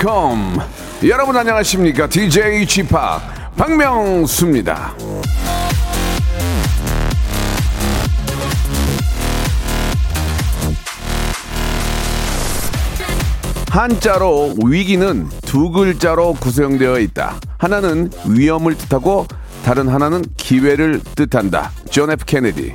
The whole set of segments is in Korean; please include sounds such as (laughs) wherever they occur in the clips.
컴. 여러분 안녕하십니까? DJ p 박명수입니다. 한자로 위기는 두 글자로 구성되어 있다. 하나는 위험을 뜻하고 다른 하나는 기회를 뜻한다. 존 F. 케네디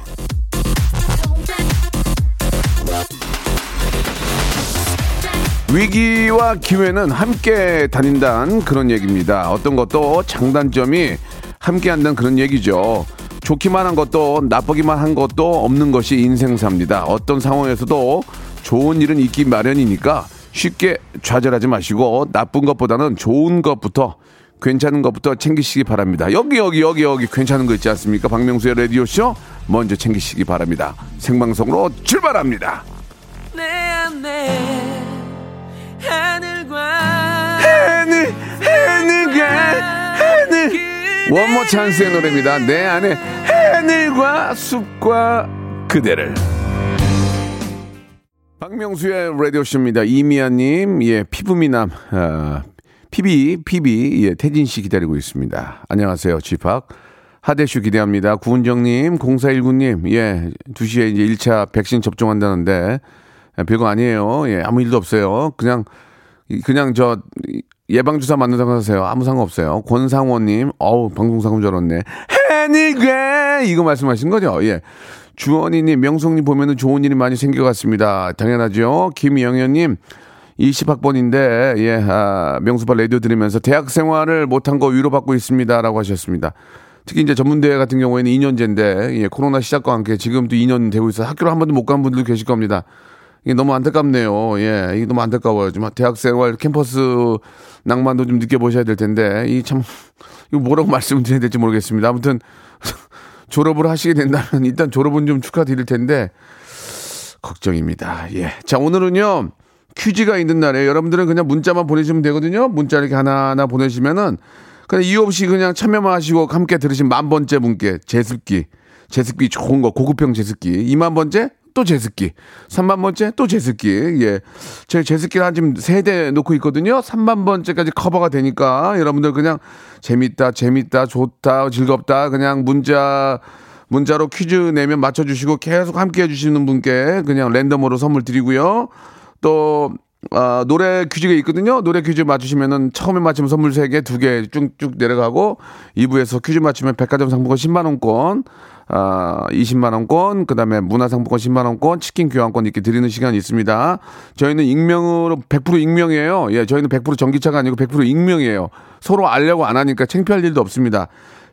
위기와 기회는 함께 다닌다는 그런 얘기입니다. 어떤 것도 장단점이 함께 한다는 그런 얘기죠. 좋기만 한 것도 나쁘기만 한 것도 없는 것이 인생사입니다. 어떤 상황에서도 좋은 일은 있기 마련이니까 쉽게 좌절하지 마시고 나쁜 것보다는 좋은 것부터 괜찮은 것부터 챙기시기 바랍니다. 여기 여기 여기 여기 괜찮은 거 있지 않습니까? 박명수의 라디오 쇼 먼저 챙기시기 바랍니다. 생방송으로 출발합니다. 내 안에 하늘과 하늘 하늘과 하늘 원모 찬스의 노래입니다. 내 안에 하늘과 숲과 그대를 박명수의 라디오쇼입니다. 이미아님, 예, 피부미남, 아, 피비, 피비, 예, 태진 씨 기다리고 있습니다. 안녕하세요, 지팍. 하대슈 기대합니다. 구은정님, 0419님, 예, 2시에 이제 1차 백신 접종한다는데, 예, 별거 아니에요. 예, 아무 일도 없어요. 그냥, 그냥 저, 예방주사 맞는다고 하세요. 아무 상관없어요. 권상원님, 어우, 방송사고 줄 알았네. 해니게! 이거 말씀하신 거죠? 예. 주원이님, 명성님 보면은 좋은 일이 많이 생겨 같습니다. 당연하죠. 김영현님, 20학번인데, 예, 아, 명수파 라디오 들으면서 대학 생활을 못한 거 위로받고 있습니다. 라고 하셨습니다. 특히 이제 전문대회 같은 경우에는 2년제인데, 예, 코로나 시작과 함께 지금도 2년 되고 있어서 학교를 한 번도 못 간 분들도 계실 겁니다. 이게 너무 안타깝네요. 예, 이게 너무 안타까워요. 좀 대학 생활 캠퍼스 낭만도 좀 느껴보셔야 될 텐데, 이 참, 이거 뭐라고 (laughs) 말씀을 드려야 될지 모르겠습니다. 아무튼, (laughs) 졸업을 하시게 된다면 일단 졸업은 좀 축하드릴 텐데, 걱정입니다. 예. 자, 오늘은요, 퀴즈가 있는 날에 여러분들은 그냥 문자만 보내시면 되거든요. 문자 이렇게 하나하나 보내시면은 그냥 이유 없이 그냥 참여만 하시고 함께 들으신 만 번째 분께 제습기, 제습기 좋은 거 고급형 제습기 2만 번째 또 제습기, 3만 번째 또 제습기. 예. 저희 제습기를 한 지금 세 대 놓고 있거든요. 3만 번째까지 커버가 되니까 여러분들 그냥 재밌다, 재밌다, 좋다, 즐겁다 그냥 문자 문자로 퀴즈 내면 맞춰 주시고 계속 함께 해 주시는 분께 그냥 랜덤으로 선물 드리고요. 또 아, 노래 퀴즈가 있거든요. 노래 퀴즈 맞추시면은 처음에 맞히면 선물 3개, 2개 쭉쭉 내려가고 2부에서 퀴즈 맞추면 백화점 상품권 10만 원권, 아, 20만 원권, 그다음에 문화 상품권 10만 원권, 치킨 교환권 이렇게 드리는 시간이 있습니다. 저희는 익명으로 100% 익명이에요. 예, 저희는 100% 전기차가 아니고 100% 익명이에요. 서로 알려고 안 하니까 창피할 일도 없습니다.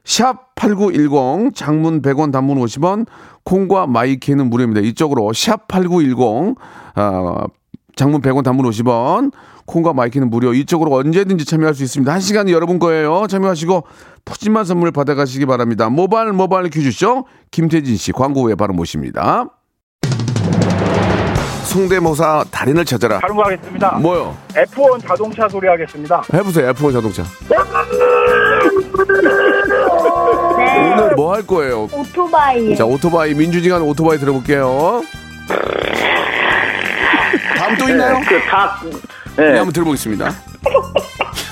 샵 8910 장문 100원 단문 50원 콩과 마이키는 무료입니다. 이쪽으로 샵 8910 아, 장문 100원 단문 50원 콩과 마이키는 무료 이쪽으로 언제든지 참여할 수 있습니다. 한 시간이 여러분 거예요. 참여하시고 푸짐한 선물 받아가시기 바랍니다. 모바일 모바일 퀴즈쇼 김태진 씨 광고 후에 바로 모십니다. 성대모사 달인을 찾아라. 다른 거 하겠습니다. 뭐요? F1 자동차 소리 하겠습니다. 해보세요. F1 자동차. 오늘 뭐 할 거예요? 오토바이. 자, 오토바이, 민주지간 오토바이 들어볼게요. 다음 또 있나요? 그 닭. 네, 네. 한번 들어보겠습니다. (laughs)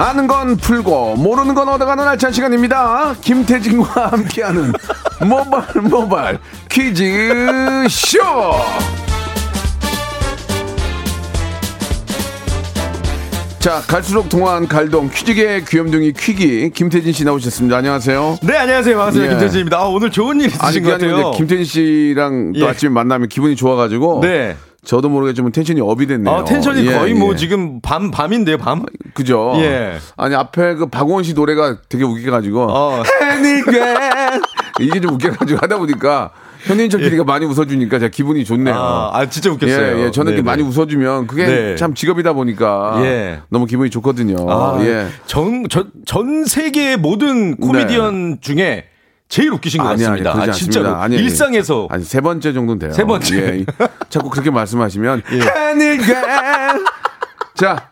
아는 건 풀고 모르는 건 얻어가는 알찬 시간입니다. 김태진과 함께하는 (laughs) 모발 모발 퀴즈 쇼. 자 갈수록 동안 갈동 퀴즈계 귀염둥이 퀴기 김태진 씨 나오셨습니다. 안녕하세요. 네, 안녕하세요. 반갑습니다. 예. 김태진입니다. 아, 오늘 좋은 일 있으신 아니 것 같아요. 김태진 씨랑 또 예. 아침에 만나면 기분이 좋아가지고 네. 저도 모르게 좀 텐션이 업이 됐네요. 아, 텐션이 예, 거의 뭐 예. 지금 밤, 밤인데요, 밤? 그죠? 예. 아니 앞에 그 박원 씨 노래가 되게 웃겨가지고 어. 이게 좀 웃겨가지고 하다 보니까 현인철 PD가 많이 웃어주니까 제가 기분이 좋네요. 예. 아, 아, 진짜 웃겼어요. 예, 예, 저는 이렇게 네네. 많이 웃어주면 그게 네. 참 직업이다 보니까 예. 너무 기분이 좋거든요. 아, 예. 전, 전, 전 세계의 모든 코미디언 중에 제일 웃기신 것 네. 아니, 아니, 같습니다. 그러지 아, 진짜로. 아니, 아니. 일상에서. 아니 세 번째 정도는 돼요. 세 번째. 예. 자꾸 그렇게 말씀하시면 (laughs) 예. 해니까 (laughs) 자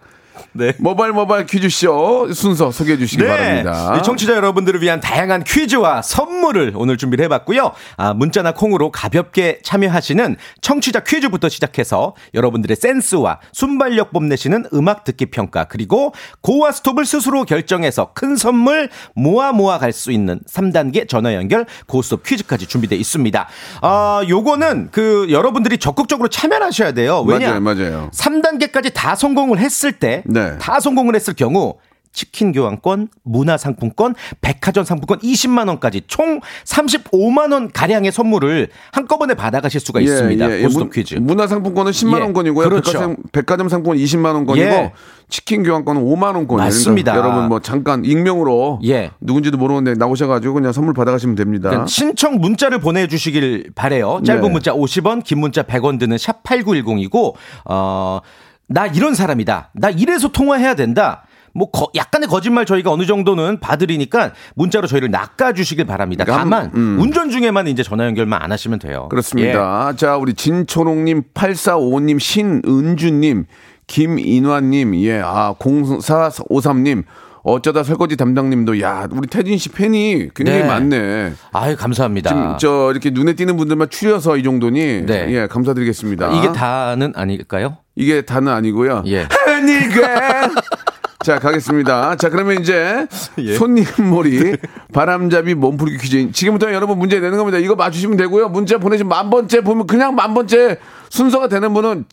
네. 모바일 모바일 퀴즈쇼 순서 소개해 주시기 바랍니다. 이 청취자 여러분들을 위한 다양한 퀴즈와 선물을 오늘 준비를 해봤고요. 아, 문자나 콩으로 가볍게 참여하시는 청취자 퀴즈부터 시작해서 여러분들의 센스와 순발력 뽐내시는 음악 듣기 평가 그리고 고와 스톱을 스스로 결정해서 큰 선물 모아 모아 갈 수 있는 3단계 전화 연결 고스톱 퀴즈까지 준비되어 있습니다. 아, 요거는 그 여러분들이 적극적으로 참여하셔야 돼요. 왜냐? 맞아요, 맞아요. 3단계까지 다 성공을 했을 때, 네. 다 성공을 했을 경우, 치킨 교환권, 문화 상품권, 백화점 상품권 20만 원까지 총 35만 원 가량의 선물을 한꺼번에 받아가실 수가 있습니다. 고스톱 문- 퀴즈. 문화 상품권은 10만 예, 원권이고요. 그렇죠. 백화점, 백화점 상품권 20만 원권이고 예. 치킨 교환권은 5만 원권이에요. 맞습니다. 그러니까 여러분 뭐 잠깐 익명으로 예. 누군지도 모르는데 나오셔가지고 그냥 선물 받아가시면 됩니다. 그러니까 신청 문자를 보내주시길 바래요. 짧은 네. 문자 50원, 긴 문자 100원 드는 샵 8910이고, 어, 나 이런 사람이다. 나 이래서 통화해야 된다. 뭐 거- 약간의 거짓말 저희가 어느 정도는 봐드리니까 문자로 저희를 낚아주시길 바랍니다. 그러니까 한- 다만 음. 운전 중에만 이제 전화 연결만 안 하시면 돼요. 예. 그렇습니다. 자, 우리 진초롱님, 8455님, 신은주님, 김인화님, 예, 아, 0453님, 어쩌다 설거지 담당님도, 야, 우리 태진 씨 팬이 굉장히 네. 많네. 아유 감사합니다. 지금 저 이렇게 눈에 띄는 분들만 추려서 이 정도니, 네. 예, 감사드리겠습니다. 이게 다는 아닐까요? 이게 다는 아니고요. 예. 하니까. (laughs) 자, 가겠습니다. 자, 그러면 이제 예. 손님 몰이 바람잡이 몸풀기 퀴즈. 지금부터 여러분 문제 내는 겁니다. 이거 맞추시면 되고요. 문자 보내시면 만 번째 보면 그냥 만 번째 순서가 되는 분은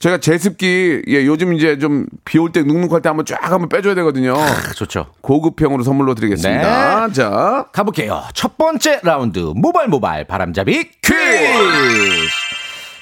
제가 제습기 예, 요즘 이제 좀 비 올 때 눅눅할 때 한번 쫙 한번 빼줘야 되거든요. 아, 좋죠. 고급형으로 선물로 드리겠습니다. 네. 자, 가볼게요. 첫 번째 라운드 모발 모발 바람잡이 퀴즈.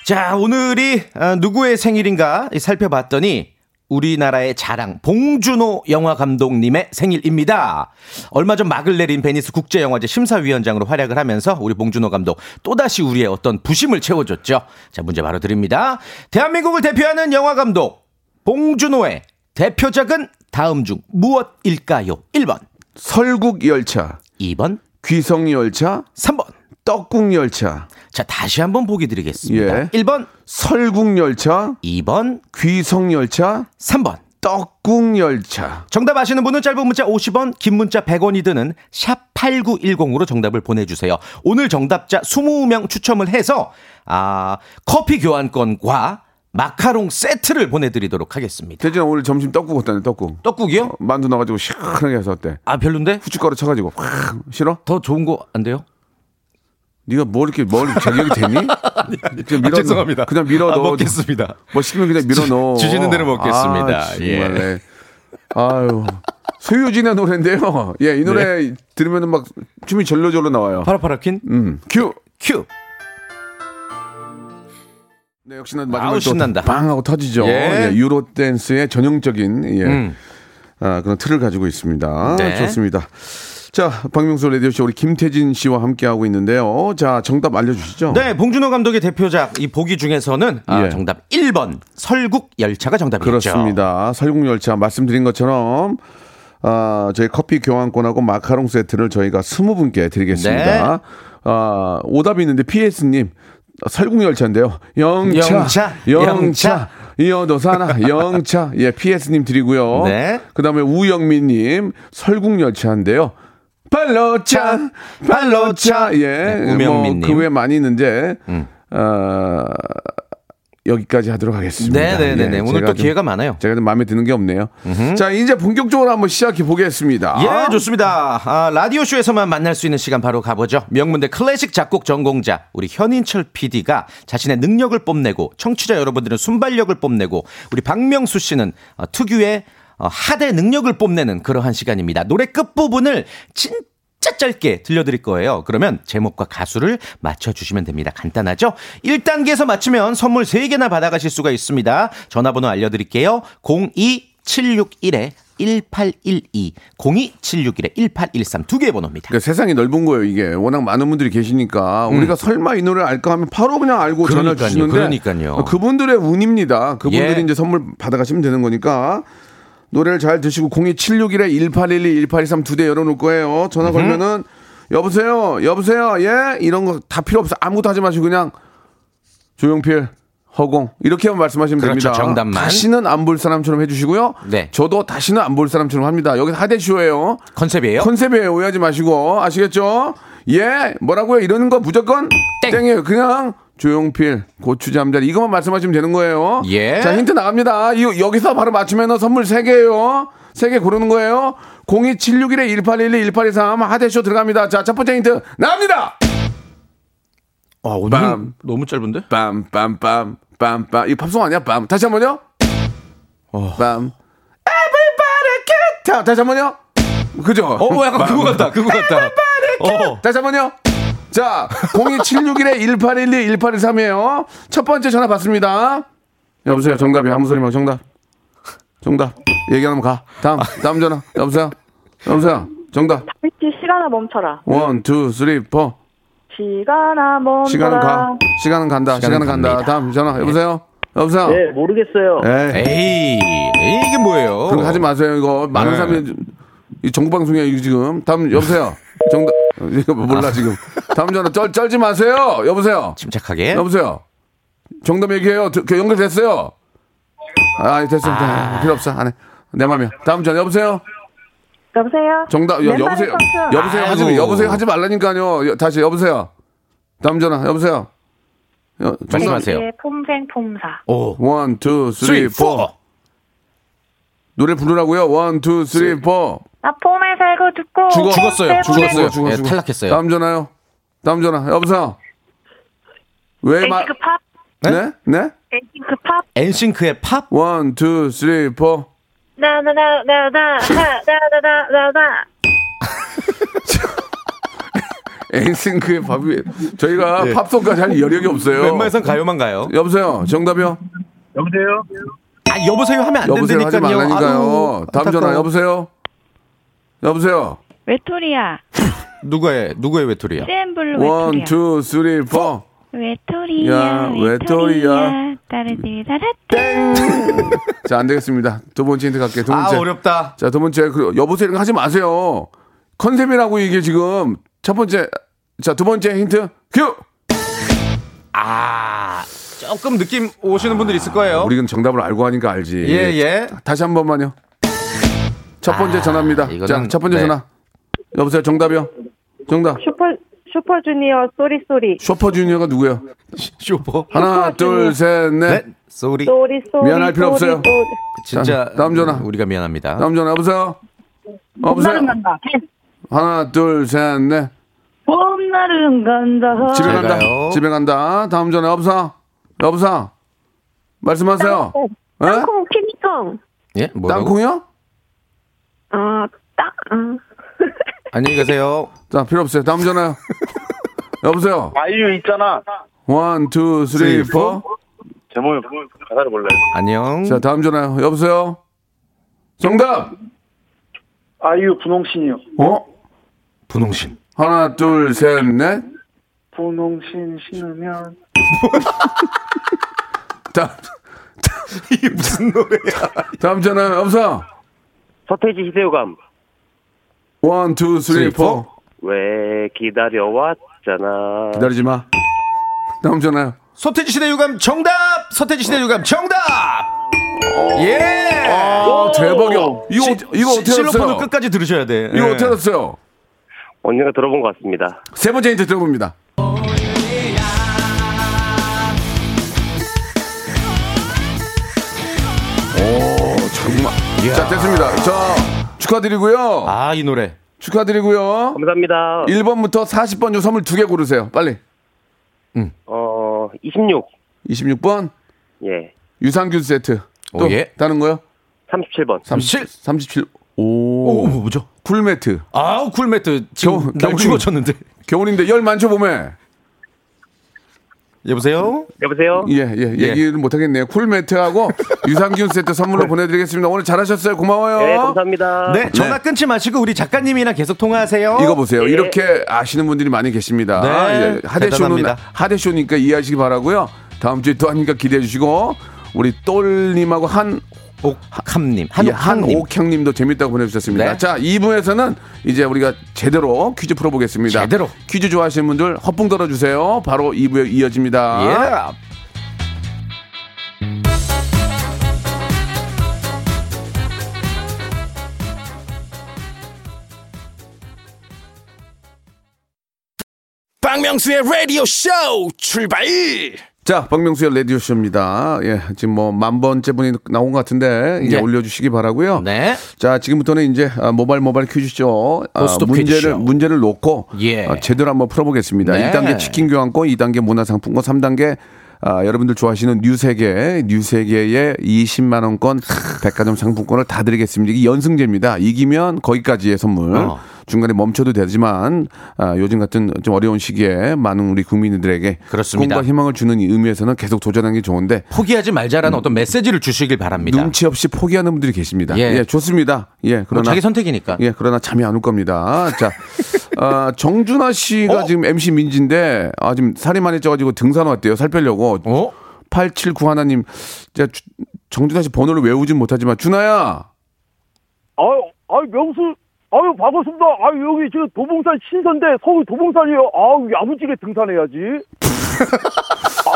자 오늘이 아, 누구의 생일인가 살펴봤더니 우리나라의 자랑 봉준호 영화 감독님의 생일입니다. 얼마 전 막을 내린 베니스 국제영화제 심사위원장으로 활약을 하면서 우리 봉준호 감독 또다시 우리의 어떤 부심을 채워줬죠. 자 문제 바로 드립니다. 대한민국을 대표하는 영화 감독 봉준호의 대표작은 다음 중 무엇일까요? 1번, 설국 열차, 2번, 귀성 열차, 3번. 떡국 열차, 자, 다시 한번 보기 드리겠습니다. 예. 1번, 설국 열차, 2번, 귀성 열차, 3번. 떡국 열차. 정답 아시는 분은 짧은 문자 50원, 긴 문자 100원이 드는 샵 8910으로 정답을 보내주세요. 오늘 정답자 20명 추첨을 해서, 아, 커피 교환권과 마카롱 세트를 보내드리도록 하겠습니다. 태진아 오늘 점심 떡국 어떠네 떡국. 떡국이요? 만두 넣어가지고 시원하게 해서 어때? 아, 별론데? 후춧가루 쳐가지고 확 싫어? 더 좋은 거 안 돼요? 네가 뭐 이렇게 뭘 자격이 되니? 그냥 밀어 아, 죄송합니다. 그냥 밀어 아, 넣어. 먹겠습니다. 뭐 시키면 그냥 밀어 넣어. 주시는 대로 먹겠습니다. 아. 예. 네. 아유. 소유진의 노래인데요. 예, 이 노래 들으면은 막 춤이 절로절로 나와요. 파라파라퀸? 음, 큐. 큐! 네, 역시나 마지막에 신난다. 빵 하고 터지죠. 예. 예, 유로 댄스의 전형적인 예. 음. 아, 그런 틀을 가지고 있습니다. 네. 좋습니다. 자, 박명수 라디오쇼 우리 김태진 씨와 함께 하고 있는데요. 자, 정답 알려 주시죠. 네, 봉준호 감독의 대표작 이 보기 중에서는 아, 예. 정답 1번 설국 열차가 정답이었죠. 그렇습니다. 설국 열차 말씀드린 것처럼 아, 저희 커피 교환권하고 마카롱 세트를 저희가 스무 분께 드리겠습니다. 네. 아, 오답이 있는데 PS님 설국 열차인데요. 영차, 영차, 영차, 영차. 이어도 사나, (laughs) 영차. 예, PS님 드리고요. 네. 그 다음에 우영민 님 설국 열차인데요. 발로 차, 발로 차. 예, 네. 뭐그 외에 많이 있는데, 어, 여기까지 하도록 하겠습니다. 네네네. 예, 오늘 또 좀- 기회가 많아요. 제가 좀 마음에 드는 게 없네요. 자, 이제 본격적으로 한번 시작해 보겠습니다. 예, 좋습니다. 아, 라디오쇼에서만 만날 수 있는 시간 바로 가보죠. 명문대 클래식 작곡 전공자, 우리 현인철 PD가 자신의 능력을 뽐내고, 청취자 여러분들은 순발력을 뽐내고, 우리 박명수 씨는 어, 특유의 어, 하대 능력을 뽐내는 그러한 시간입니다. 노래 끝부분을 진짜 짧게 들려드릴 거예요. 그러면 제목과 가수를 맞춰주시면 됩니다. 간단하죠? 1단계에서 맞추면 선물 3개나 받아가실 수가 있습니다. 전화번호 알려드릴게요. 02761에 1812, 02761에 1813 두 개의 번호입니다. 그러니까 세상이 넓은 거예요, 이게. 워낙 많은 분들이 계시니까 우리가 설마 이 노래를 알까 하면 바로 그냥 알고 전화 음. 그러니까요, 주시는데 그러니까요. 그분들의 운입니다. 그분들이 예. 이제 선물 받아 가시면 되는 거니까 노래를 잘 드시고 02761에 1812, 1823 두 대 열어놓을 거예요. 전화 걸면은 여보세요, 여보세요, 예 이런 거 다 필요 없어. 아무것도 하지 마시고 그냥 조용필. 허공 이렇게만 말씀하시면 그렇죠, 됩니다. 정답만. 다시는 안 볼 사람처럼 해주시고요. 네. 저도 다시는 안 볼 사람처럼 합니다. 여기 하대쇼예요. 컨셉이에요? 컨셉이에요. 오해하지 마시고 아시겠죠? 예, 뭐라고요? 이러는 거 무조건 땡. 땡이에요. 그냥 조용필, 고추 잠자리 이것만 말씀하시면 되는 거예요. 예. 자, 힌트 나갑니다. 이, 여기서 바로 맞추면 선물 3개예요. 3개 고르는 거예요. 02761에 1812, 1823 하대쇼 들어갑니다. 자, 첫 번째 힌트 나갑니다. 아, 오늘 빰. 너무 짧은데? 빰, 빰, 빰, 빰, 빰. 이 팝송 아니야? 빰. 다시 한 번요. 어. 빰. Everybody get down. 다시 한 번요. 그죠? 어, 약간 그거 같다, 그거 같다. 어. 다시 한 번요. 자, 02761에 1812, 1823이에요. 첫 번째 전화 받습니다. 여보세요. 정답이 아무 소리 말고 정답. 정답. 얘기하면 가. 다음, 다음 전화. 여보세요. 여보세요. 정답. 다비치 시간아 멈춰라. one, two, three, four. 시간아 멈춰라. 시간은 가. 시간은 간다. 시간은, 시간은 간다. 다음 전화. 여보세요. 여보세요. 네, 모르겠어요. 에이. 에이, 에이, 이게 뭐예요? 거 하지 마세요. 이거 많은 네. 사람이 이 정부 방송이야 이거 지금. 다음 여보세요. 정답 이거 몰라 지금. 다음 전화 쩔 쩔지 마세요. 여보세요. 침착하게. 여보세요. 정답 얘기해요. 드- 그 연결됐어요. 아 됐어. 아... 필요 없어. 안 해. 내 맘이야. 다음 전화 여보세요. 여보세요? 정답 여, 내 여보세요. 여보세요. 하지 아이고. 여보세요 하지 말라니까요. 여- 다시 여보세요. 다음 전화 여보세요. 여, 정답 말씀하세요. 예, 폼생 폼사. 오. one, two, three, four. 노래 부르라고요. one, two, three, four. 나 폼에 살고 죽고. 죽어. 죽었어요. 죽었어요. 죽어, 예, 죽어. 탈락했어요. 다음 전화요. 다음 전화. 여보세요. 왜 말? 엔싱크 팝. 네? 네? 엔싱크 팝. 엔싱크의 팝? one, two, three, four. 나나나나나 나나나나나. 엔싱크의 팝이 저희가 네. 팝송까지 할 여력이 없어요. 웬만해선 가요만 가요. 여보세요. 정답이요. 여보세요? 아, 여보세요 하면 안 여보세요 하지 된다니까요. 말라니까요. 아유, 다음 전화 안타까워. 여보세요. 여보세요. 외톨이야. 누구의 누구의 외톨이야? CN블루 one, 외톨이야. two, three, four. 외톨이야. 야, 외톨이야. 따라. 땡. 자, 안 되겠습니다. 두 번째 힌트 갈게요. 두 번째. 아, 어렵다. 자, 두 번째, 그, 여보세요, 이런 거 하지 마세요. 컨셉이라고 이게 지금. 첫 번째, 자, 두 번째 힌트, 큐! 아, 조금 느낌 오시는 분들 있을 거예요. 우리는 정답을 알고 하니까 알지. 예, 예. 다시 한 번만요. 첫 번째 아, 전화입니다. 이거는- 자, 첫 번째 네. 전화. 여보세요, 정답이요? 정답. 슈퍼 슈퍼주니어 sorry sorry. 슈퍼주니어가 누구예요? 슈퍼. 하나, 둘, 셋, 넷. 네. sorry. sorry sorry. 미안할 필요 sorry, 없어요. sorry. 진짜 자, 다음 전화. 우리가 미안합니다. 다음 전화, 여보세요? 여보세요? 봄날은 간다. 하나, 둘, 셋, 넷. 봄날은 간다. 집에 잘 간다. 가요. 집에 간다. 다음 전화, 여보세요? 여보세요? 말씀하세요. 예? 땅콩 피니콩. 예? 뭐라고? 땅콩이요? 아, 땅. 아. 안녕히 가세요. 자, 필요 없어요. 다음 전화요. 여보세요? 아이유 있잖아. one, two, three, four. 제목 가사를 몰라요. 안녕. 자, 다음 전화요. 여보세요? 정답! 아이유 분홍신이요. 어? 분홍신. 하나, 둘, 셋, 넷. 분홍신 신으면 (laughs) 다음, 이게 무슨 노래야? 다음 전화, 여보세요? 서태지 시대유감 one, two, three, four. 왜 기다려왔잖아 기다리지 마. 다음 전화요. 서태지 시대 유감 정답! 서태지 시대 유감 정답! 예! 아, 대박이야. 이거, 시- 어떻게- 이거 어떻게 실로폰을 알았어요? 끝까지 들으셔야 돼. 이거 예. 어떻게 알았어요? 언니가 들어본 것 같습니다 세 번째 힌트 들어봅니다. 오, 정말. 자, 됐습니다. 자, 축하드리고요. 아, 이 노래. 축하드리고요. 감사합니다 1번부터 40번 중 선물 두 개 고르세요. 빨리. 어 26. 26번 예 유산균 세트. 또 오, 예. 다른 거요? 37번 37. 37. 오, 오. 뭐죠? 쿨매트. 아우, 쿨매트. 지금 겨우- 날 겨울이- 죽어쳤는데. 겨울인데 열 많죠, 봄에? 여보세요? 여보세요 예, 예, 예. 얘기를 못하겠네요. 쿨매트하고 유산균 세트 선물로 보내드리겠습니다. 오늘 잘하셨어요. 고마워요. 네 감사합니다 네, 전화 끊지 마시고 우리 작가님이랑 계속 통화하세요. 이거 보세요. 예. 이렇게 아시는 분들이 많이 계십니다. 네, 예, 하대쇼는 대단합니다. 하대쇼니까 이해하시기 바라고요. 다음 주에 또 하니까 기대해 주시고 우리 똘님하고 한 옥함님. 한옥형님도 재밌다고 보내주셨습니다. 네. 자, 2부에서는 이제 우리가 제대로 퀴즈 풀어보겠습니다. 제대로. 퀴즈 좋아하시는 분들 허풍 들어주세요. 바로 2부에 이어집니다. 예. 박명수의 라디오 쇼 출발 자, 박명수의 라디오쇼입니다. 예, 지금 뭐 만 번째 분이 나온 것 같은데 이제 네. 올려주시기 바라고요. 네. 자, 지금부터는 이제 아, 모바일 모바일 퀴즈쇼 아, 고스톱 문제를 퀴즈쇼. 문제를 놓고 예. 아, 제대로 한번 풀어보겠습니다. 네. 1단계 치킨 교환권, 2단계 문화상품권, 3단계 아, 여러분들 좋아하시는 뉴세계, 뉴세계의 20만 원권 백화점 상품권을 다 드리겠습니다. 이게 연승제입니다. 이기면 거기까지의 선물. 어. 중간에 멈춰도 되지만 아, 요즘 같은 좀 어려운 시기에 많은 우리 국민들에게 그렇습니다. 꿈과 희망을 주는 이 의미에서는 계속 도전하는 게 좋은데 포기하지 말자라는 어떤 메시지를 주시길 바랍니다. 눈치 없이 포기하는 분들이 계십니다. 예. 예, 좋습니다. 예, 뭐 그러나 자기 선택이니까. 예, 그러나 잠이 안 올 겁니다. 자, 아, 정준하 씨가 어? 지금 MC 민지인데, 아, 지금 살이 많이 쪄가지고 등산 왔대요. 살 빼려고. 어? 879 하나님, 정준하 씨 번호를 외우진 못하지만, 준하야! 아유 아유 명수 아유 반갑습니다 아유 여기 지금 도봉산 신선대 서울 도봉산이에요 (laughs) 아유 야무지게 등산해야지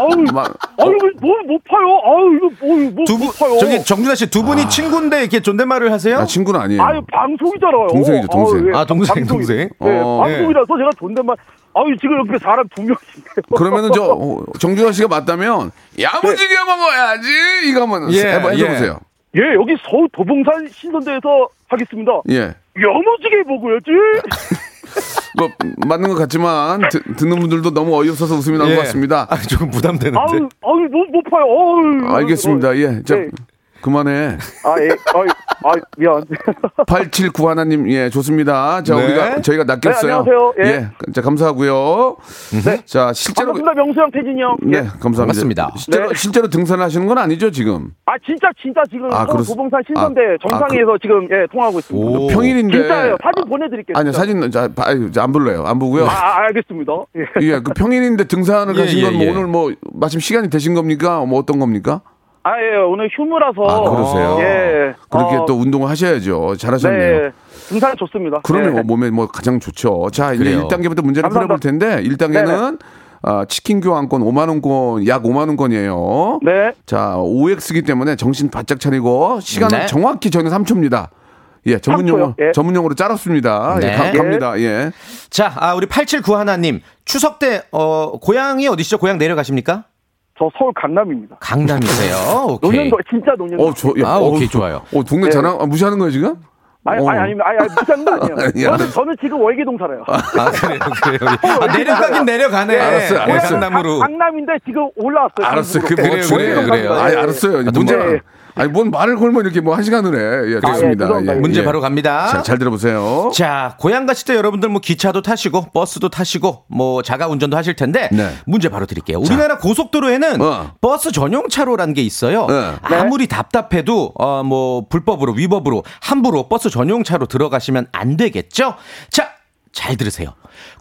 아유 마- 아유 뭘못 파요 아유 이거 뭐못 두 분, 파요 저기 정준하 씨 두 분이 친구인데 이렇게 존댓말을 하세요? 아, 친구는 아니에요. 아유 방송이잖아요. 동생이죠, 동생. 아유, 예. 아, 동생, 방송이- 동생. 네, 어. 방송이라서 제가 존댓말. 아유 지금 이렇게 사람 두 명인데요. 그러면은 저, (laughs) 어, 정준하 씨가 맞다면, 야무지게 먹어야지! 이거 한번 예, 해봐, 예. 해보세요. 예 여기 서울 도봉산 신선대에서 하겠습니다. 예. 야무지게 먹어야지. (laughs) 뭐, 맞는 것 같지만, 듣, 듣는 분들도 너무 어이없어서 웃음이 나올 예. 것 같습니다. 아, 조금 부담되는데. 아유 아유 못 못 파요. 아유, 알겠습니다. 예. 자, 네. 그만해. 아 예. 아유 아 미안. (laughs) 879 하나님, 예, 좋습니다. 자, 네. 우리가, 저희가 낚였어요. 네, 안녕하세요. 예. 자, 감사하고요. 자, 실제로. 반갑습니다 명수 형 태진이 형. 네, 예. 감사합니다. 반갑습니다. 실제로, 네. 실제로 등산을 하시는 건 아니죠, 지금? 아 진짜 진짜 지금 아, 서울 그렇습- 도봉산 신선대 아, 정상에서 지금 예 통화하고 있습니다. 오. 평일인데. 진짜예요. 사진 보내드릴게요. 아니요. 사진, 자, 안 불러요. 안 보고요. 아, 아, 알겠습니다. 예. 예, 그 평일인데 등산을 예, 가신 예, 건뭐 예. 오늘 뭐, 마침 시간이 되신 겁니까? 뭐 어떤 겁니까? 아, 예, 오늘 휴무라서. 아, 그러세요? 예. 그렇게 어, 또 운동을 하셔야죠. 잘하셨네요. 네. 등산 좋습니다. 그러면 네. 몸에 뭐 가장 좋죠. 자, 이제 그래요. 1단계부터 문제를 감사합니다. 풀어볼 텐데, 1단계는 아, 치킨 교환권 5만원권, 약 5만원권이에요. 네. 자, OX이기 때문에 정신 바짝 차리고, 시간은 네. 정확히 저희는 3초입니다. 예, 전문 용어, 3초 요? 예. 전문 용어로 짜랐습니다. 네. 예, 가- 예. 갑니다. 예. 자, 아, 우리 8791 하나님. 추석 때, 어, 고향이 어디시죠? 고향 내려가십니까? 저 서울 강남입니다. 강남이세요. 오케이. 노년도, 진짜 노년도. 어, 저, 야, 아, 어, 오케이, 저- 좋아요. 어, 동네 네. 자랑, 아, 무시하는 거예요, 지금? 아니, 어. 아니, 아니, 아니, 아니, 무시하는 거 아니에요. (laughs) 아니, 저는. 저는 지금 월계동 살아요. 아, 그래요, 그래요. 아, 내려가긴 내려가네. 알았어요, 알았어요. 강남으로. 강- 강남인데 지금 올라왔어요. 알았어요. 그, 그래요, 그래요, 그래요. 아니, 알았어요. 아, 문제, 네. 아니, 뭔 말을 걸면 이렇게 뭐 한 시간을 해. 예, 좋습니다. 죄송합니다. 문제 예. 바로 갑니다. 자, 잘 들어보세요. 자, 고향 가실 때 여러분들 뭐 기차도 타시고 버스도 타시고 뭐 자가 운전도 하실 텐데 네. 문제 바로 드릴게요. 우리나라 고속도로에는 어. 버스 전용 차로라는 게 있어요. 네. 아무리 답답해도 어 뭐 불법으로 위법으로 함부로 버스 전용 차로 들어가시면 안 되겠죠? 자, 잘 들으세요.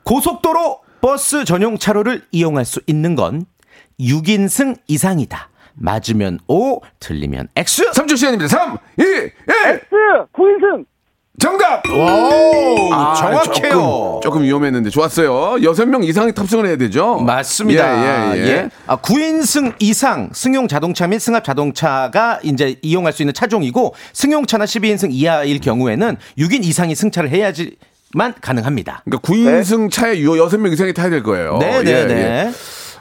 고속도로 버스 전용 차로를 이용할 수 있는 건 6인승 이상이다. 맞으면 O, 틀리면 X. 3초 시간입니다. 3, 2, 1. X 9인승 정답! 오, 아, 정확해요. 조금, 조금 위험했는데 좋았어요. 여섯 명 이상이 탑승을 해야 되죠? 맞습니다. 예, 예, 예. 아, 9인승 이상 승용 자동차 및 승합 자동차가 이제 이용할 수 있는 차종이고 승용차나 12인승 이하일 경우에는 6인 이상이 승차를 해야지 만 가능합니다. 그러니까 9인승 차에 요 여섯 명 이상이 타야 될 거예요. 네, 네, 예, 네.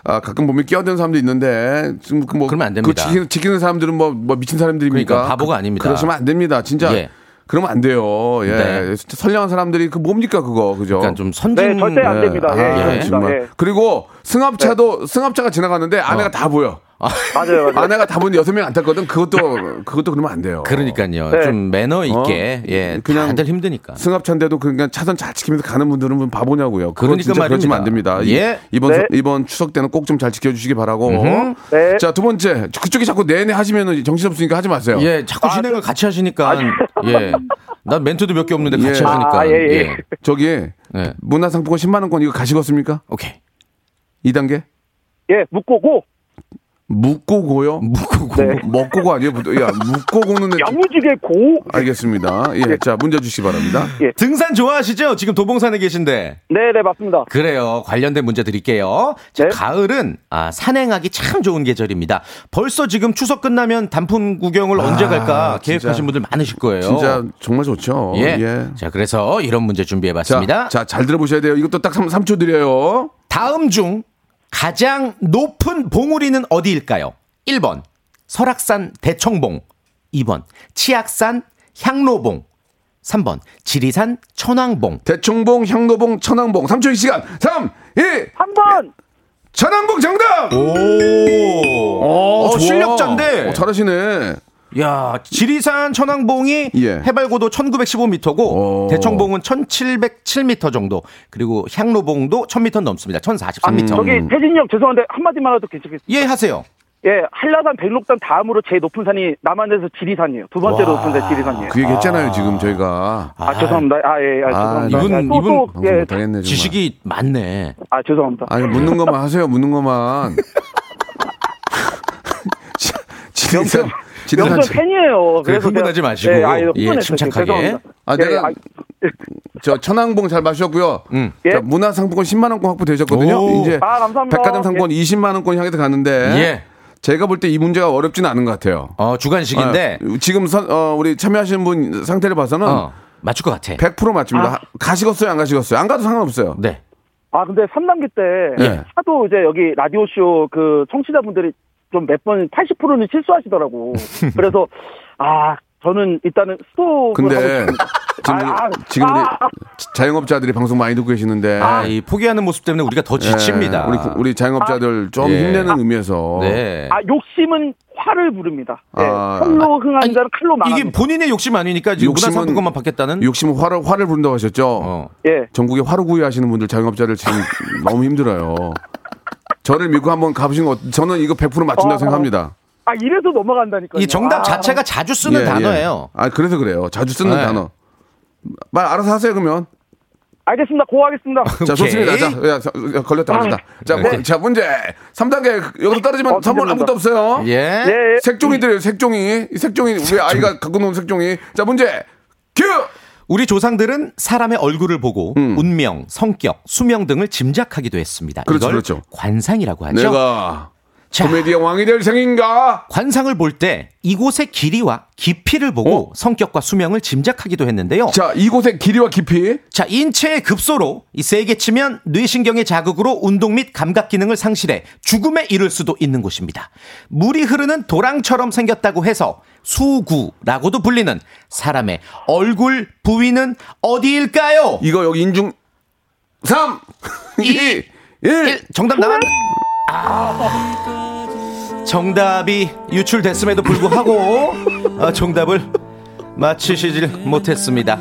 예. 아, 가끔 보면 끼어드는 사람도 있는데, 지금 그 뭐. 그러면 안 됩니다. 그 지키는, 지키는 사람들은 뭐, 뭐 미친 사람들입니까? 그러니까 바보가 아닙니다. 그러시면 안 됩니다. 진짜. 예. 그러면 안 돼요. 예. 네. 진짜 선량한 사람들이 그 뭡니까, 그거. 그죠? 그러니까 좀 선진 네 절대 안 됩니다 아, 예, 예. 정말. 예. 그리고 승합차도, 승합차가 지나가는데 아내가 어. 다 보여. 맞아요 맞아요 아내가 다 보는데 여섯 명 안 탔거든. 그것도, 그것도 그러면 안 돼요. 그러니까요. 네. 좀 매너 있게 어? 예, 그냥 다들 힘드니까. 승합차인데도 그냥 차선 잘 지키면서 가는 분들은 뭐 바보냐고요. 그러니까 진짜 그러시면 안 말입니다. 됩니다. 이- 예. 이번 네. 이번 추석 때는 꼭 좀 잘 지켜주시기 바라고. 네. 자두 번째 그쪽이 자꾸 내내 하시면은 정신 없으니까 하지 마세요. 예, 자꾸 진행을 같이 하시니까 예. 난 멘트도 몇 개 없는데 같이 예. 하시니까. 아, 예, 예. 저기 예. 문화상품권 10만 원권 이거 가시겠습니까? 오케이. 2단계 예 묵고고 묵고 고요. 묵고 고. 네. 먹고 고 아니에요? 야 묵고 고는 애- (laughs) 야무지게 고 알겠습니다. 예, 자 문제 주시기 바랍니다. 등산 좋아하시죠? 지금 도봉산에 계신데. 네 네 맞습니다 그래요. 관련된 문제 드릴게요. 자, 네. 가을은 아, 산행하기 참 좋은 계절입니다. 벌써 지금 추석 끝나면 단풍 구경을 언제 갈까 아. 계획하신 분들 많으실 거예요. 진짜 정말 좋죠. 예. 자, 그래서 이런 문제 준비해 봤습니다. 자, 자, 잘 들어보셔야 돼요. 이것도 딱 3, 3초 드려요. 다음 중 가장 높은 봉우리는 어디일까요? 1번 설악산 대청봉 2번 치악산 향로봉 3번 지리산 천왕봉 대청봉, 향로봉, 천왕봉. 3초의 시간. 3, 2, 3번 천왕봉 정답! 오, 어, 좋아. 실력자인데 어, 잘하시네. 야 지리산 천왕봉이 예. 해발고도 1915m고 오. 대청봉은 1707m 정도 그리고 향로봉도 1000m 넘습니다. 1043m 저기 태진이 형 죄송한데 한마디만 해도 괜찮겠어요 예 하세요. 예 한라산 백록산 다음으로 제일 높은 산이 남한에서 지리산이에요. 두 번째로 높은 산 지리산이에요. 그 얘기 했잖아요, 지금 저희가. 아, 죄송합니다. 아예 아, 아, 죄송합니다. 이분- 아, 또, 이분 또, 방송 예, 정말. 지식이 많네. 아 죄송합니다. 아니, 묻는 것만 하세요, 묻는 것만. (laughs) (laughs) 지리산. 명절 팬이에요 그래, 흥분하지 제가- 마시고. 예, 아, 예. 침착하게. 아, 예, 내가 아, 저 천왕봉 잘 마셨고요. 음. 예? 자, 문화상품권 10만 원권 확보되셨거든요. 오. 이제 아, 감사합니다. 백화점 상권 20만 원권 향해서 가는데 예. 제가 볼 때 이 문제가 어렵지는 않은 것 같아요. 어 주간식인데 아, 지금 선, 어, 우리 참여하시는 분 상태를 봐서는 어, 맞출 것 같아 100% 맞춥니다. 하- 가시겠어요, 안 가시겠어요? 안 가도 상관없어요. 네 아 근데 3단계 때 예. 하도 이제 여기 라디오 쇼 그 청취자분들이 좀 몇 번 80%는 실수하시더라고. (laughs) 그래서 아 저는 일단은 스톱을 근데. 지금, 아, 아, 지금 우리 아, 아. 자영업자들이 방송 많이 듣고 계시는데 아, 이 포기하는 모습 때문에 우리가 더 지칩니다. 예, 우리 우리 자영업자들 좀 예. 힘내는 의미에서 네. 아 욕심은 화를 부릅니다. 네, 아, 칼로 흥한 자는 칼로 망합니다. 이게 본인의 욕심 아니니까 욕심은- 문화상품권만 받겠다는 욕심 화를 화를 부른다고 하셨죠. 어. 예. 전국에 화루구이 하시는 분들 자영업자들 지금 (laughs) 너무 힘들어요. 저를 믿고 한번 가보신 거 저는 이거 100% 맞춘다 고 어. 생각합니다. 아 이래서 넘어간다니까요. 이 정답 아, 자체가 자주 쓰는 예, 단어예요. 예. 아 그래서 그래요. 자주 쓰는 네. 단어. 말 알아서 하세요 그러면. 알겠습니다. 고하겠습니다. (laughs) 자. 좋습니다. 자 야, 자, 야, 걸렸다 걸렸다. 자, 네. 문- 자 문제 3단계 여기서 떨어지면 어, 선물. 아무것도 없어요. 예. 예. 색종이 드려요. 색종이. 이 색종이 우리 아이가 갖고 노는 색종이. 자 문제 큐. 우리 조상들은 사람의 얼굴을 보고 음. 운명, 성격, 수명 등을 짐작하기도 했습니다. 그렇죠, 이걸 그렇죠. 관상이라고 하죠. 내가 자, 코미디의 왕이 될 생인가? 관상을 볼 때 이곳의 길이와 깊이를 보고 어? 성격과 수명을 짐작하기도 했는데요. 자 이곳의 길이와 깊이. 자, 인체의 급소로 이 세게 치면 뇌신경의 자극으로 운동 및 감각 기능을 상실해 죽음에 이를 수도 있는 곳입니다. 물이 흐르는 도랑처럼 생겼다고 해서 수구라고도 불리는 사람의 얼굴 부위는 어디일까요? 이거 여기 인중 3 2 1 1. 정답 나왔 아. 정답이 유출됐음에도 불구하고 어, 정답을 맞히시질 못했습니다.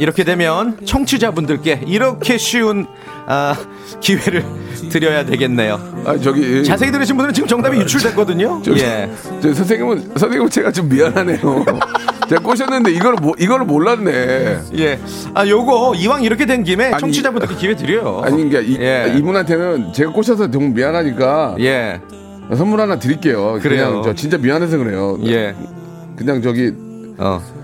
이렇게 되면 청취자분들께 이렇게 쉬운 아, 기회를 드려야 되겠네요. 아 저기 자세히 들으신 분들은 지금 정답이 유출됐거든요. 저기, 예. 저 선생님은 선생님은 제가 좀 미안하네요. (laughs) 제가 꼬셨는데 이걸 뭐 이거를 몰랐네. 예. 아, 요거 이왕 이렇게 된 김에 청취자분들께 기회 드려요. 아니 그러니까 이, 예. 이분한테는 제가 꼬셔서 너무 미안하니까 예. 선물 하나 드릴게요. 그래요. 그냥 저 진짜 미안해서 그래요. 예. 그냥 저기 어.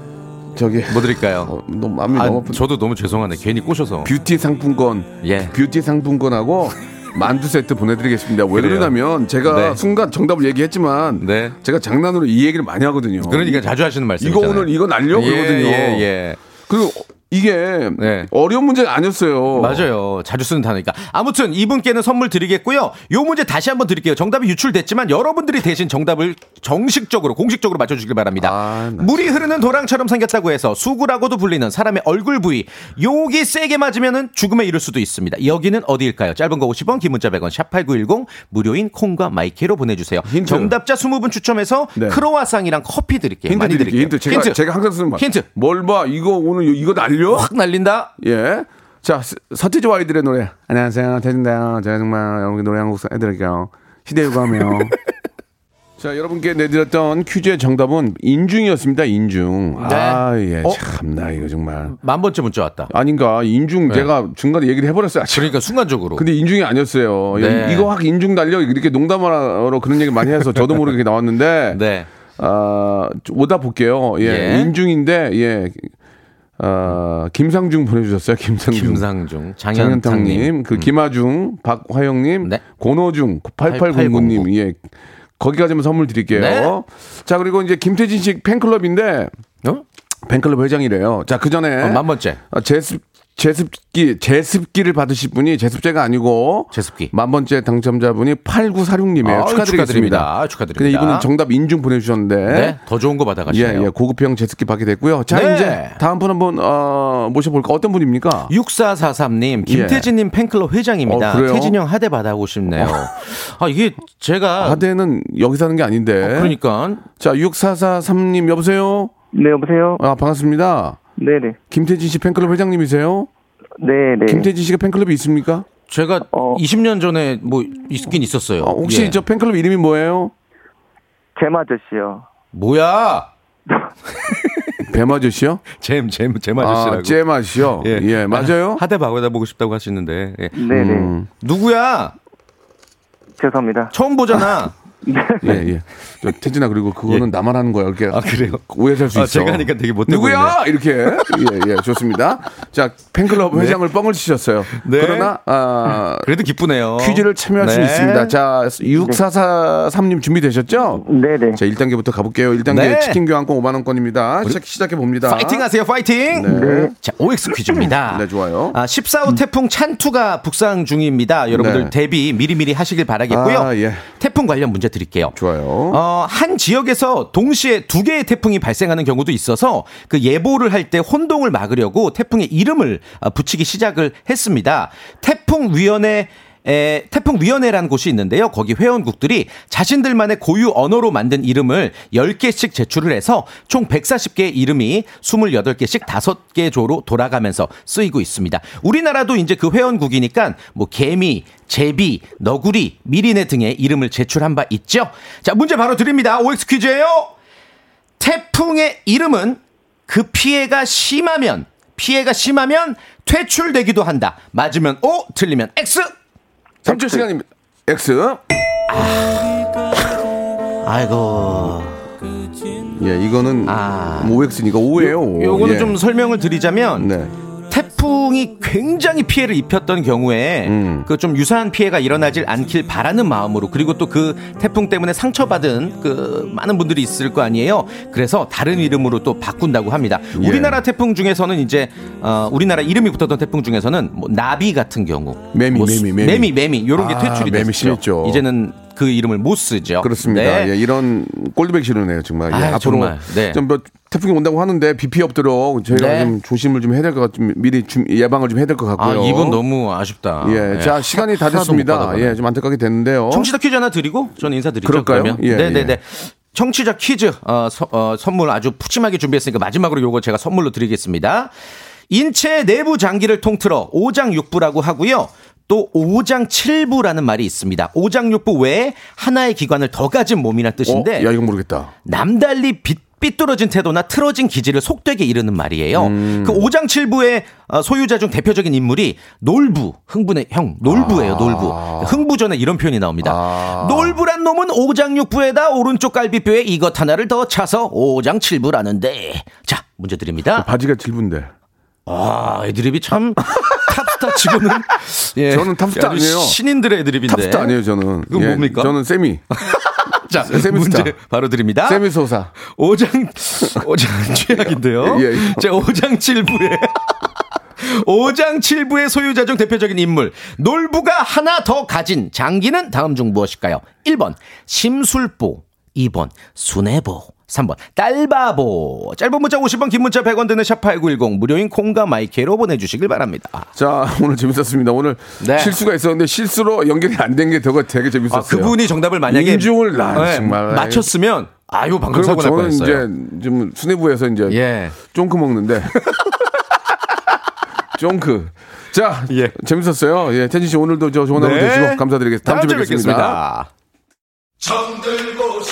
저기 뭐 드릴까요? 어, 너무 마음이 아, 너무 아픈 저도 너무 죄송하네. 괜히 꼬셔서. 뷰티 상품권 예. 뷰티 상품권하고 (laughs) 만두 세트 보내드리겠습니다. 왜 그래요. 그러냐면 제가 네. 순간 정답을 얘기했지만 네. 제가 장난으로 이 얘기를 많이 하거든요. 그러니까 자주 하시는 말씀. 이거 오늘 이거 날려 예, 그러거든요. 예, 예. 그리고 이게 네. 어려운 문제가 아니었어요. 맞아요. 자주 쓰는 단어니까. 아무튼 이분께는 선물 드리겠고요. 요 문제 다시 한번 드릴게요. 정답이 유출됐지만 여러분들이 대신 정답을 정식적으로 공식적으로 맞춰 주길 바랍니다. 아, 나 물이 흐르는 도랑처럼 생겼다고 해서 수구라고도 불리는 사람의 얼굴 부위 여기 세게 맞으면은 죽음에 이를 수도 있습니다. 여기는 어디일까요? 짧은 거 50원, 긴 문자 100원, 샵 8910 무료인 콩과 마이케로 보내 주세요. 힌트. 정답자 20분 추첨해서 네. 크로와상이랑 커피 드릴게요. 힌트 많이 드릴게요. 힌트. 제가 제가 항상 쓰는 말. 힌트. 뭘 봐? 이거 오늘 이거 날려? 확 날린다. 예. 자, 스- 서태지와 아이들의 노래. 안녕하세요. 태진다. 제가 정말 여러분께 노래 한 곡 해드릴게요. 시대유감이요. (laughs) 자, 여러분께 내드렸던 퀴즈의 정답은 인중이었습니다. 인중. 네. 아, 예. 어? 참나, 이거 정말. 만 번째 문자 왔다. 아닌가. 인중 제가 중간에 얘기를 해버렸어요. 아직. 그러니까 순간적으로. 근데 인중이 아니었어요. 네. 이거 확 인중 달려 이렇게 농담하러 그런 얘기 많이 해서 저도 모르게 나왔는데 (laughs) 네. 아, 오다 볼게요. 예. 예. 인중인데 예. 아, 김상중 보내주셨어요. 김상중. 김상중, 장현탕님, 그 김하중, 박화영님, 네. 권호중, 8809님, 예. 거기까지만 선물 드릴게요. 네. 자, 그리고 이제 김태진 씨 팬클럽인데, 어? 팬클럽 회장이래요. 자, 그 전에. 어, 만 번째. 아, 제습, 제습기, 제습기를 받으실 분이 제습제가 아니고. 제습기. 만 번째 당첨자분이 8946님이에요. 아유, 축하드리겠습니다. 축하드립니다. 축하드립니다. 근데 이분은 정답 인중 보내주셨는데. 네. 더 좋은 거 받아가시네요. 예, 예, 고급형 제습기 받게 됐고요. 자, 네. 이제 다음 분 한번, 어, 모셔볼까? 어떤 분입니까? 6443님, 김태진님 팬클럽 회장입니다. 어, 그래요? 태진 형 하대 받아오고 싶네요. 아, 이게 제가. 하대는 여기 사는 게 아닌데. 그러니까. 자, 6443님 여보세요? 네, 여보세요? 아, 반갑습니다. 네네. 김태진 씨 팬클럽 회장님이세요? 네네. 김태진 씨가 팬클럽이 있습니까? 제가 어. 20년 전에 뭐 있긴 있었어요. 아, 혹시 예. 저 팬클럽 이름이 뭐예요? 제마저씨요. 뭐야? 뱀아저씨요? 잼, 잼, 잼 아, 아저씨라고. 잼아저씨요? 예, 맞아요? 하대 받아보고 싶다고 하시는데. 예. 네네. 음. 누구야? 죄송합니다. 처음 보잖아. (laughs) 예, 예. 저, 태진아, 그리고 그거는 나만 하는 거야. 이렇게. 아, 그래요? 오해 살수 아, 있어. 제가 하니까 되게 못해 누구야? 이렇게. 예, 예, 좋습니다. 자, 팬클럽 회장을 뻥을 치셨어요. 네. 그러나, 아, 그래도 기쁘네요. 퀴즈를 참여할 수 네. 있습니다. 자, 6443님 준비되셨죠? 네네. 자, 1단계부터 가볼게요. 1단계 네. 치킨 교환권 5만 원권입니다. 시작, 시작해 봅니다. 파이팅 하세요, 파이팅! 네. 자, OX 퀴즈입니다. 네, 좋아요. 아, 14호 태풍 찬투가 북상 중입니다. 여러분들 네. 대비 미리미리 하시길 바라겠고요. 아, 예. 태풍 관련 문제 드릴게요. 좋아요. 어, 한 지역에서 동시에 두 개의 태풍이 발생하는 경우도 있어서 그 예보를 할 때 혼동을 막으려고 태풍의 이름을 아, 붙이기 시작을 했습니다. 태풍 위원회 에, 태풍위원회라는 곳이 있는데요. 거기 회원국들이 자신들만의 고유 언어로 만든 이름을 10개씩 제출을 해서 총 140개의 이름이 28개씩 5개 조로 돌아가면서 쓰이고 있습니다. 우리나라도 이제 그 회원국이니까 뭐 개미, 제비, 너구리, 미리네 등의 이름을 제출한 바 있죠. 자, 문제 바로 드립니다. OX 퀴즈예요. 태풍의 이름은 그 피해가 심하면 피해가 심하면 퇴출되기도 한다. 맞으면 O, 틀리면 X. 3초 시간입니다. X. 아이고. 예, 이거는 아. OX니까 O예요. O. 요거는 예. 좀 설명을 드리자면 네. 태풍이 굉장히 피해를 입혔던 경우에 음. 그좀 유사한 피해가 일어나질 않길 바라는 마음으로 그리고 또 그 태풍 때문에 상처받은 그 많은 분들이 있을 거 아니에요. 그래서 다른 이름으로 또 바꾼다고 합니다. 예. 우리나라 태풍 중에서는 이제 어 우리나라 이름이 붙었던 태풍 중에서는 뭐 나비 같은 경우 매미, 뭐 매미, 수- 매미. 매미 매미 요런 게 아, 퇴출이 됐죠. 이제는 그 이름을 못 쓰죠. 그렇습니다. 네. 예, 이런 꼴드백 싫으네요, 정말. 예, 아유, 앞으로 정말. 네. 좀뭐 태풍이 온다고 하는데 비피 없도록 저희가 네. 좀 조심을 좀 해야 될 것 같, 좀 미리 좀 예방을 좀 해야 될것 아, 같고요. 이분 너무 아쉽다. 예, 예. 자 시간이 다 됐습니다. 예, 좀 안타깝게 됐는데요. 청취자 퀴즈 하나 드리고 저는 인사드리죠. 그럴까요? 그러면. 예, 네 네네. 예. 청취자 퀴즈 어, 서- 어, 선물 아주 푸짐하게 준비했으니까 마지막으로 요거 제가 선물로 드리겠습니다. 인체 내부 장기를 통틀어 오장육부라고 하고요. 또 오장칠부라는 말이 있습니다. 오장육부 외에 하나의 기관을 더 가진 몸이란 어, 뜻인데 야 이거 모르겠다. 남달리 빛 삐뚤어진 태도나 틀어진 기질을 속되게 이르는 말이에요. 음. 그 오장칠부의 어, 소유자 중 대표적인 인물이 놀부, 흥분의 형, 놀부예요, 아. 놀부. 흥부 전에 이런 표현이 나옵니다. 놀부란 놈은 오장육부에다 오른쪽 갈비뼈에 이것 하나를 더 차서 오장칠부라는데. 자, 문제 드립니다. 바지가 질분데. 아, 애드립이 참 탑스타 치고는 (laughs) 예, 저는 탑스타 아니에요. 신인들의 애드립인데. 탑스타 아니에요, 저는. 그건 예, 뭡니까? 저는 세미. (laughs) 자, semi스타. 문제 바로 드립니다. 세미 소사. 오장 오장 (laughs) 최악인데요. 예, 예. 자, 오장칠부의 오장칠부의 소유자 중 대표적인 인물 놀부가 하나 더 가진 장기는 다음 중 무엇일까요? 1번 심술보, 2번 순애보, 3번 딸바보. 짧은 문자 50원, 긴 문자 100원 드는 샵8910 무료인 콩과 마이케이로 보내주시길 바랍니다. 자, 오늘 재밌었습니다. 오늘 네. 실수가 있었는데 실수로 연결이 안 된 게 되게, 되게 재밌었어요. 아, 그분이 정답을 만약에 인중을 나 네, 정말 맞췄으면 아유 방금 사고 날 저는 뻔했어요. 이제 좀 수뇌부에서 이제 예. 쫑크 먹는데 (laughs) 쫑크. 자, 예. 재밌었어요. 예, 태진 씨 오늘도 저 좋은 하루 네. 되시고 감사드리겠습니다. 다음 주에 뵙겠습니다.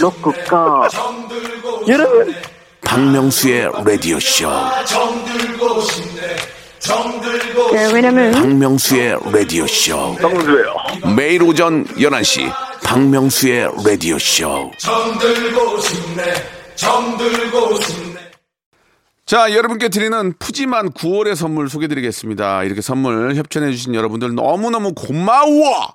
로쿠가 여러분 박명수의 라디오 쇼. 네, 왜냐면 박명수의 라디오 쇼. 박명수예요. 매일 오전 11시 박명수의 라디오 쇼. 자, 여러분께 드리는 푸짐한 9월의 선물 소개드리겠습니다. 이렇게 선물 협찬해주신 여러분들 너무너무 고마워!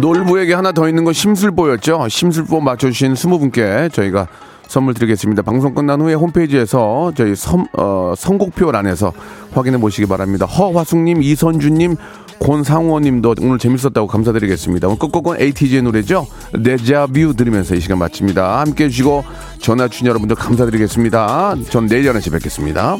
놀부에게 하나 더 있는 건 심술보였죠. 심술보 맞춰주신 20분께 저희가 선물 드리겠습니다. 방송 끝난 후에 홈페이지에서 저희 선, 어, 선곡표란에서 확인해 보시기 바랍니다. 허화숙님, 이선주님, 권상호님도 오늘 재밌었다고 감사드리겠습니다. 끝곡은 ATG의 노래죠. 데자뷰 들으면서 이 시간 마칩니다. 함께 해주시고 전화 주신 여러분들 감사드리겠습니다. 전 내일 11시에 뵙겠습니다.